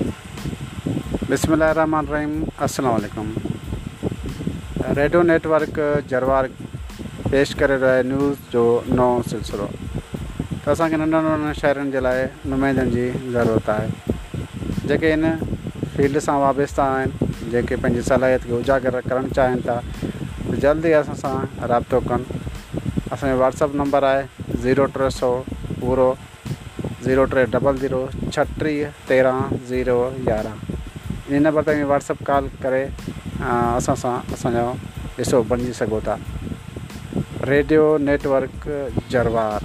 بسم اللہ الرحمن الرحیم السلام علیکم ریڈو نیٹ ورک جروار پیش کرے ہے نیوز جو نو سلسلو تو اصل کے نن نو شہر کے لیے ضرورت ہے جے ان فیلڈ سے وابستہ جی صلاحیت کو اجاگر کرنا چاہن تھا جلد ہی اابطوں کن اصل واٹسپ نمبر ہے زیرو تے سو بورو زیرو ٹرے ڈبل زیرو چھٹی تیرہ زیرو یارہ یہ نمبر تک واٹسپ کال کرس بن سکوت ریڈیو نیٹورک جروار